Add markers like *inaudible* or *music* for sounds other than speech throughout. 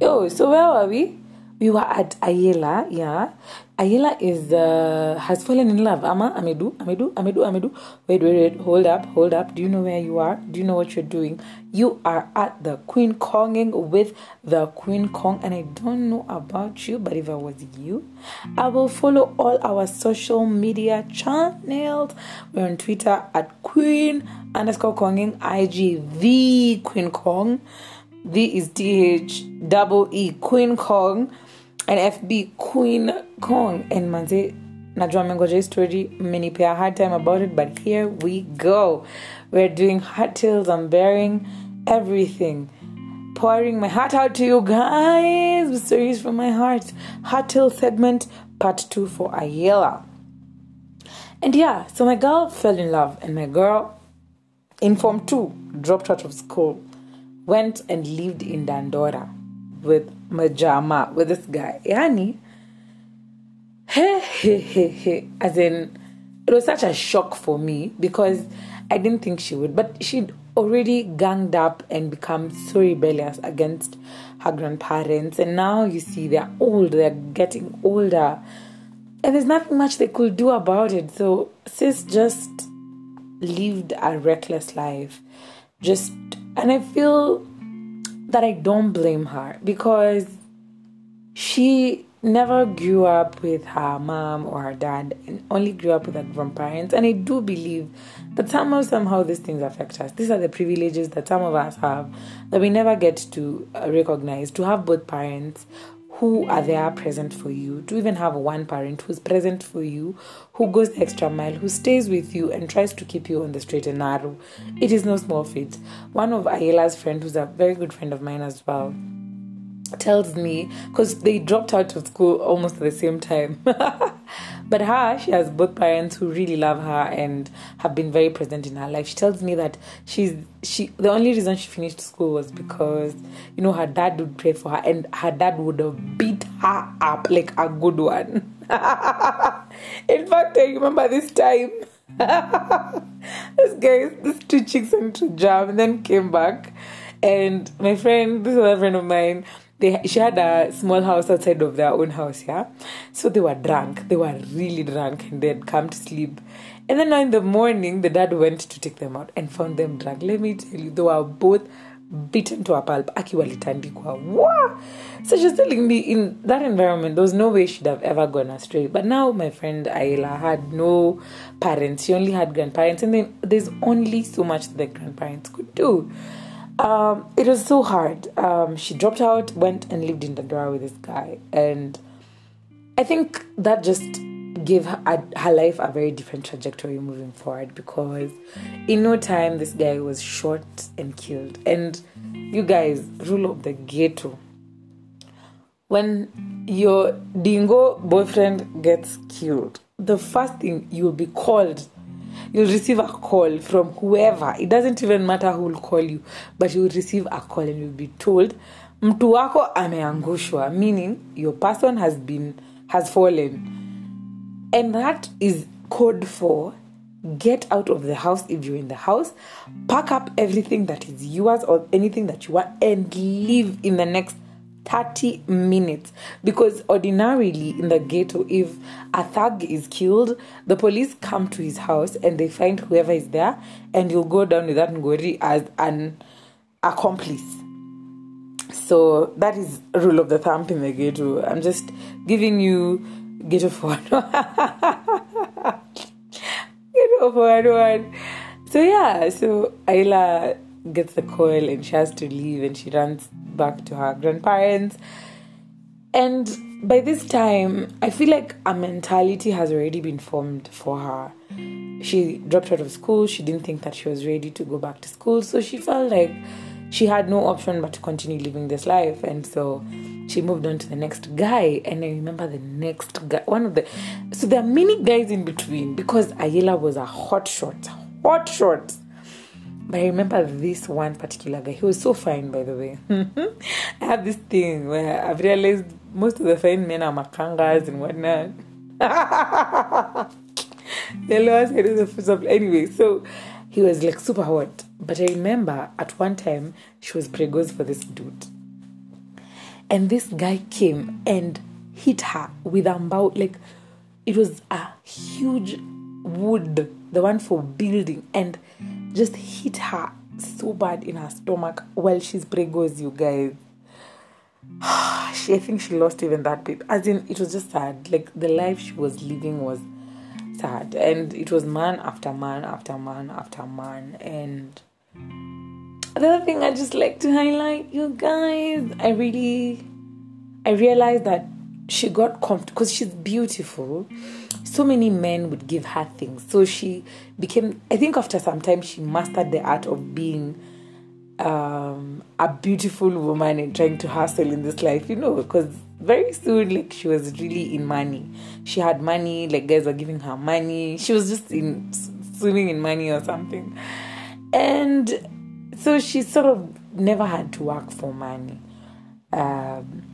Yo, so where were we? We were at Ayela, yeah. Ayela is uh, has fallen in love. Ama, Amedu, Amedu, Amedu, Amedu. Wait, wait, wait. Hold up, hold up. Do you know where you are? Do you know what you're doing? You are at the Queen Konging with the Queen Kong, and I don't know about you, but if I was you, I will follow all our social media channels. We're on Twitter at Queen underscore Konging, IG the Queen Kong. The is DH, double E Queen Kong and FB Queen Kong. And manze najua mengoja hii story mmenipea hard time about it but here we go. We're doing heart tales i'm bearing everything. Pouring my heart out to you guys stories from my heart. Hard tale segment part two for ayela. And yeah so my girl fell in love and my girl in form two dropped out of school went and lived in Dandora with Majama, with this guy. Yani, he, he, he, he. As in, it was such a shock for me because I didn't think she would, but she'd already ganged up and become so rebellious against her grandparents. And now you see they're old, they're getting older. And there's nothing much they could do about it. So sis just lived a reckless life. Just and I feel that I don't blame her because she never grew up with her mom or her dad and only grew up with her grandparents. And I do believe that somehow, somehow, these things affect us. These are the privileges that some of us have that we never get to uh, recognize. To have both parents who are there present for you, to even have one parent who's present for you, who goes the extra mile, who stays with you and tries to keep you on the straight and narrow. It is no small feat. One of Ayela's friends, who's a very good friend of mine as well, tells me because they dropped out of school almost at the same time. *laughs* but her, she has both parents who really love her and have been very present in her life. She tells me that she's she the only reason she finished school was because you know her dad would pray for her and her dad would have beat her up like a good one. *laughs* in fact, I remember this time. *laughs* this guy, this two chicks went to jam and then came back. And my friend, this other friend of mine, they she had a small house outside of their own house, yeah. So they were drunk. They were really drunk and they'd come to sleep. And then in the morning, the dad went to take them out and found them drunk. Let me tell you, they were both beaten to a pulp. Aki walitandikwa. Wow! So she's telling me in that environment, there was no way she'd have ever gone astray. But now my friend Ayela had no parents. She only had grandparents. And then there's only so much that grandparents could do. Um, it was so hard. Um, she dropped out, went and lived in Dandora with this guy, and I think that just gave her, her life a very different trajectory moving forward because in no time this guy was shot and killed. And you guys, rule of the ghetto. When your dingo boyfriend gets killed, the first thing you'll be called you'll receive a call from whoever. It doesn't even matter who will call you but you'll receive a call and you'll be told mtu wako ameangushwa meaning your person has been has fallen. And that is code for get out of the house if you're in the house pack up everything that is yours or anything that you want and leave in the next 30 minutes. Because ordinarily in the ghetto if a thug is killed the police come to his house and they find whoever is there and you'll go down with that ngori as an accomplice. So that is rule of the thumb in the ghetto. I'm just giving you ghetto *laughs* for ghetto for one. So yeah. So ayela gets the call and she has to leave and she runs back to her grandparents. And by this time, I feel like a mentality has already been formed for her. She dropped out of school. She didn't think that she was ready to go back to school. So she felt like she had no option but to continue living this life. And so she moved on to the next guy. And I remember the next guy, one of the. So there are many guys in between because Ayela was a hot shot. Hot shot. But I remember this one particular guy. He was so fine, by the way. *laughs* I have this thing where I've realized most of the fine men are makangas and whatnot. *laughs* the lower side is the of anyway. So he was like super hot. But I remember at one time she was pregos for this dude. and this guy came and hit her with a like it was a huge wood, the one for building, and just hit her so bad in her stomach while she's pregos, you guys. *sighs* she, I think she lost even that bit. As in, it was just sad. Like the life she was living was sad, and it was man after man after man after man. And another thing I just like to highlight, you guys, I really, I realized that she got comfortable because she's beautiful. So many men would give her things. So she became, I think after some time, she mastered the art of being um, a beautiful woman and trying to hustle in this life, you know, because very soon, like, she was really in money. She had money, like, guys were giving her money. She was just in swimming in money or something. And so she sort of never had to work for money. Um,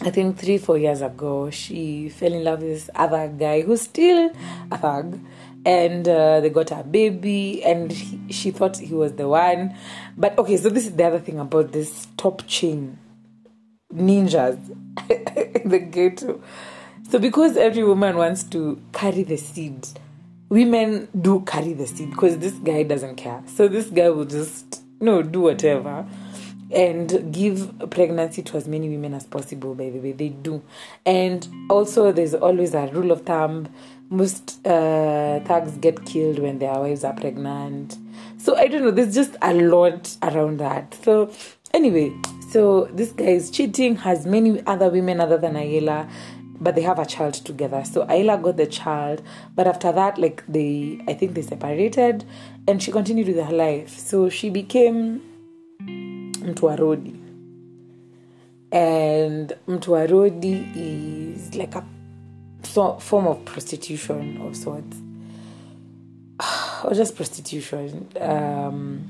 I think three, four years ago, she fell in love with this other guy who's still a thug. And uh, they got a baby, and he, she thought he was the one. But okay, so this is the other thing about this top chain ninjas *laughs* in the ghetto. So, because every woman wants to carry the seed, women do carry the seed because this guy doesn't care. So, this guy will just, you know, do whatever and give pregnancy to as many women as possible by the way they do. And also there's always a rule of thumb. Most uh, thugs get killed when their wives are pregnant. So i don't know there's just a lot around that. So anyway so this guy is cheating has many other women other than ayela but they have a child together. So ayela got the child but after that like they i think they separated and she continued with her life. So she became mtu wa rodi and mtu wa rodi is like a form of prostitution of sorts. *sighs* Or just prostitution. Um,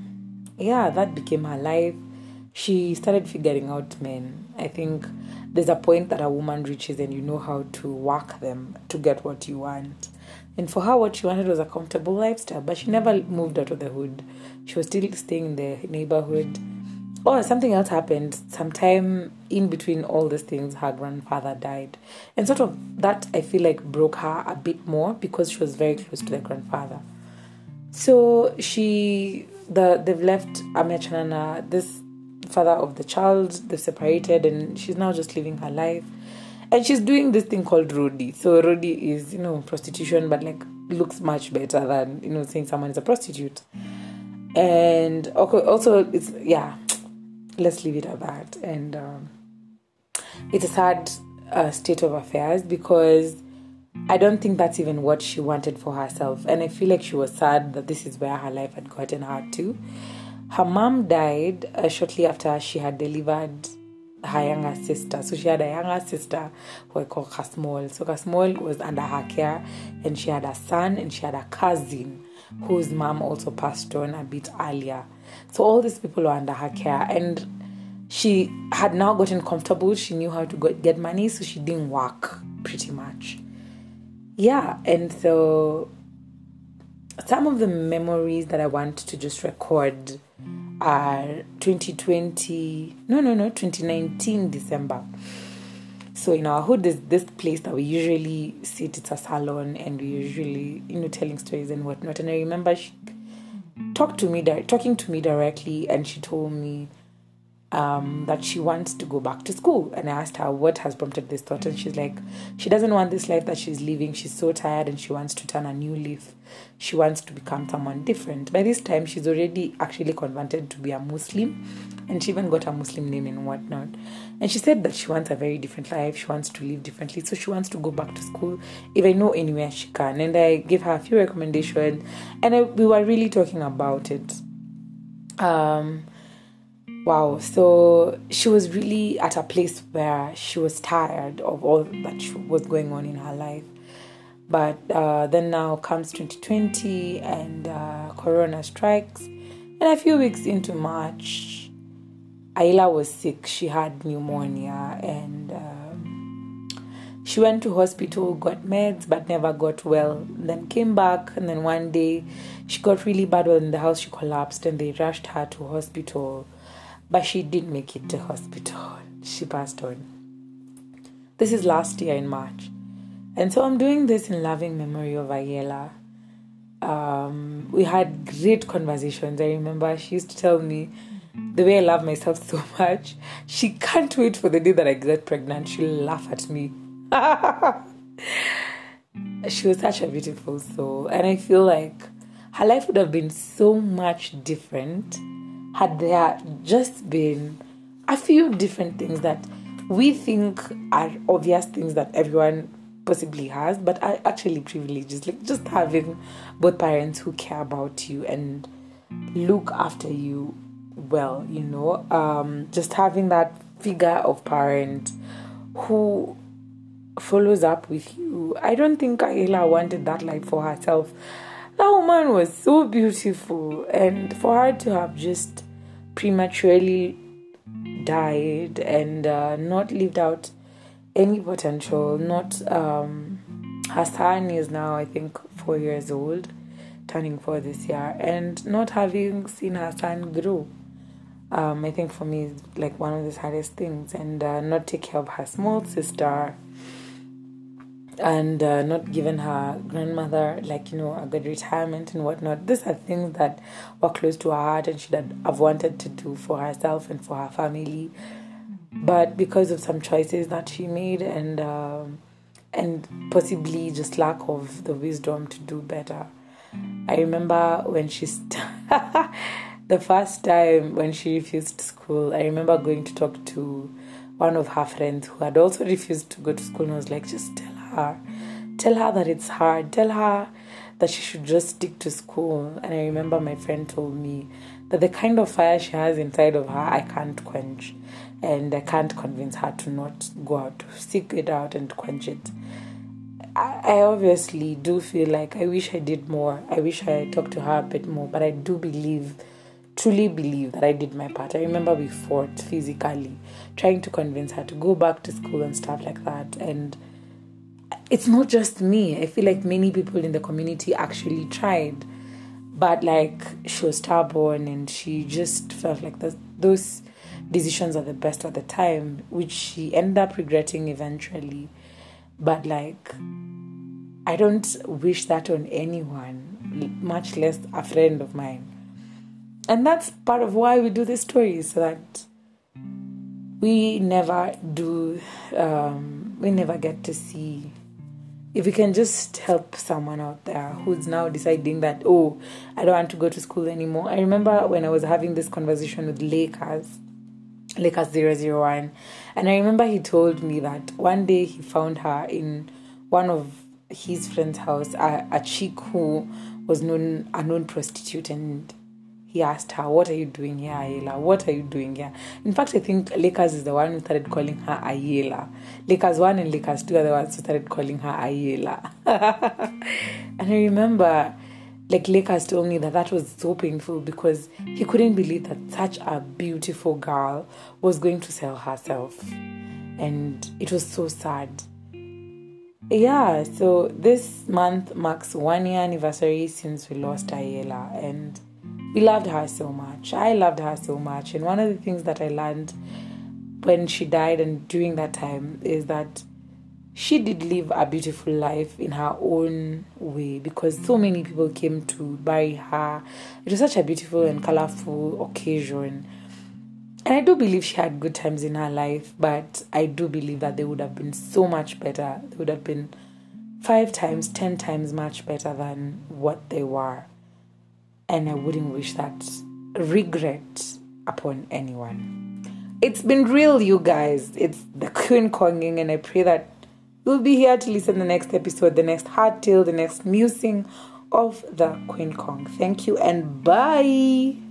yeah that became her life. She started figuring out men. I think there's a point that a woman reaches and you know how to work them to get what you want. And for her what she wanted was a comfortable lifestyle but she never moved out of the hood. She was still staying in the neighborhood Oh, something else happened. Sometime in between all these things, her grandfather died. And sort of that, I feel like, broke her a bit more because she was very close to the grandfather. So she, the they've left Amechanana, this father of the child, they've separated, and she's now just living her life. And she's doing this thing called Rodi. So Rodi is, you know, prostitution, but like looks much better than, you know, saying someone is a prostitute. And okay, also, it's, yeah, let's leave it at that. And um, it's a sad uh, state of affairs because I don't think that's even what she wanted for herself. And I feel like she was sad that this is where her life had gotten her to. Her mom died uh, shortly after she had delivered her younger sister. So she had a younger sister who I call Kasmol. So Kasmol was under her care, and she had a son and she had a cousin whose mom also passed on a bit earlier. So all these people were under her care, mm. and she had now gotten comfortable. She knew how to get money, so she didn't work pretty much. Yeah, and so some of the memories that I want to just record are 2020, no, no, no, 2019 December. So in our hood, there's this place that we usually sit. It's a salon, and we usually, you know, telling stories and whatnot. And I remember she talked to me, talking to me directly, and she told me um, that she wants to go back to school. And I asked her what has prompted this thought, and she's like, she doesn't want this life that she's living. She's so tired, and she wants to turn a new leaf. She wants to become someone different. By this time, she's already actually converted to be a Muslim, and she even got a Muslim name and whatnot. And she said that she wants a very different life. She wants to live differently, so she wants to go back to school if I know anywhere she can. And I gave her a few recommendations, and I, we were really talking about it. Um, Wow. So she was really at a place where she was tired of all that was going on in her life. But uh, then now comes 2020 and uh, Corona strikes. And a few weeks into March, Ayela was sick. She had pneumonia and um, she went to hospital, got meds, but never got well. Then came back, and then one day she got really bad. Well, in the house, she collapsed, and they rushed her to hospital but she did make it to hospital. *laughs* she passed on. This is last year in March. And so I'm doing this in loving memory of Ayela. Um, we had great conversations. I remember she used to tell me the way I love myself so *laughs* much. She can't wait for the day that I get pregnant. She'll laugh at me. *laughs* she was such a beautiful soul. And I feel like her life would have been so much different had there just been a few different things that we think are obvious things that everyone possibly has, but are actually privileges. Like just having both parents who care about you and look after you well, you know, um, just having that figure of parent who follows up with you. I don't think Ayela wanted that life for herself. That woman was so beautiful, and for her to have just prematurely died and uh, not lived out any potential, not um, her son is now, I think, four years old, turning four this year, and not having seen her son grow um, I think for me is like one of the hardest things, and uh, not take care of her small sister, and uh, not giving her grandmother like you know a good retirement and whatnot. These are things that were close to her heart, and she had have wanted to do for herself and for her family, but because of some choices that she made and um, and possibly just lack of the wisdom to do better. I remember when she. St- *laughs* the first time when she refused school, I remember going to talk to one of her friends who had also refused to go to school and was like, just tell her. Tell her that it's hard. Tell her that she should just stick to school. And I remember my friend told me that the kind of fire she has inside of her, I can't quench. And I can't convince her to not go out, to seek it out and quench it. I obviously do feel like I wish I did more. I wish I talked to her a bit more, but I do believe truly believe that I did my part. I remember we fought physically, trying to convince her to go back to school and stuff like that. And it's not just me. I feel like many people in the community actually tried. But like she was stubborn and she just felt like those decisions are the best at the time, which she ended up regretting eventually. But like I don't wish that on anyone, much less a friend of mine and that's part of why we do this story so that we never do um, we never get to see if we can just help someone out there who's now deciding that oh i don't want to go to school anymore. I remember when i was having this conversation with lakers lakers 001 and i remember he told me that one day he found her in one of his friend's house a, a chick who was known a known prostitute and he asked her, What are you doing here, Ayela? What are you doing here? In fact, I think Lakers is the one who started calling her Ayela. Lakers 1 and Lakers 2 are the ones who started calling her Ayela. *laughs* and I remember, like, Lakers told me that that was so painful because he couldn't believe that such a beautiful girl was going to sell herself. And it was so sad. Yeah, so this month marks one year anniversary since we lost Ayela. And we loved her so much. I loved her so much. And one of the things that I learned when she died and during that time is that she did live a beautiful life in her own way because so many people came to bury her. It was such a beautiful and colorful occasion. And I do believe she had good times in her life, but I do believe that they would have been so much better. They would have been five times, ten times much better than what they were and I wouldn't wish that regret upon anyone. It's been real, you guys. It's the Queen Konging, and I pray that you'll be here to listen the next episode, the next heart tale, the next musing of the Queen Kong. Thank you and bye.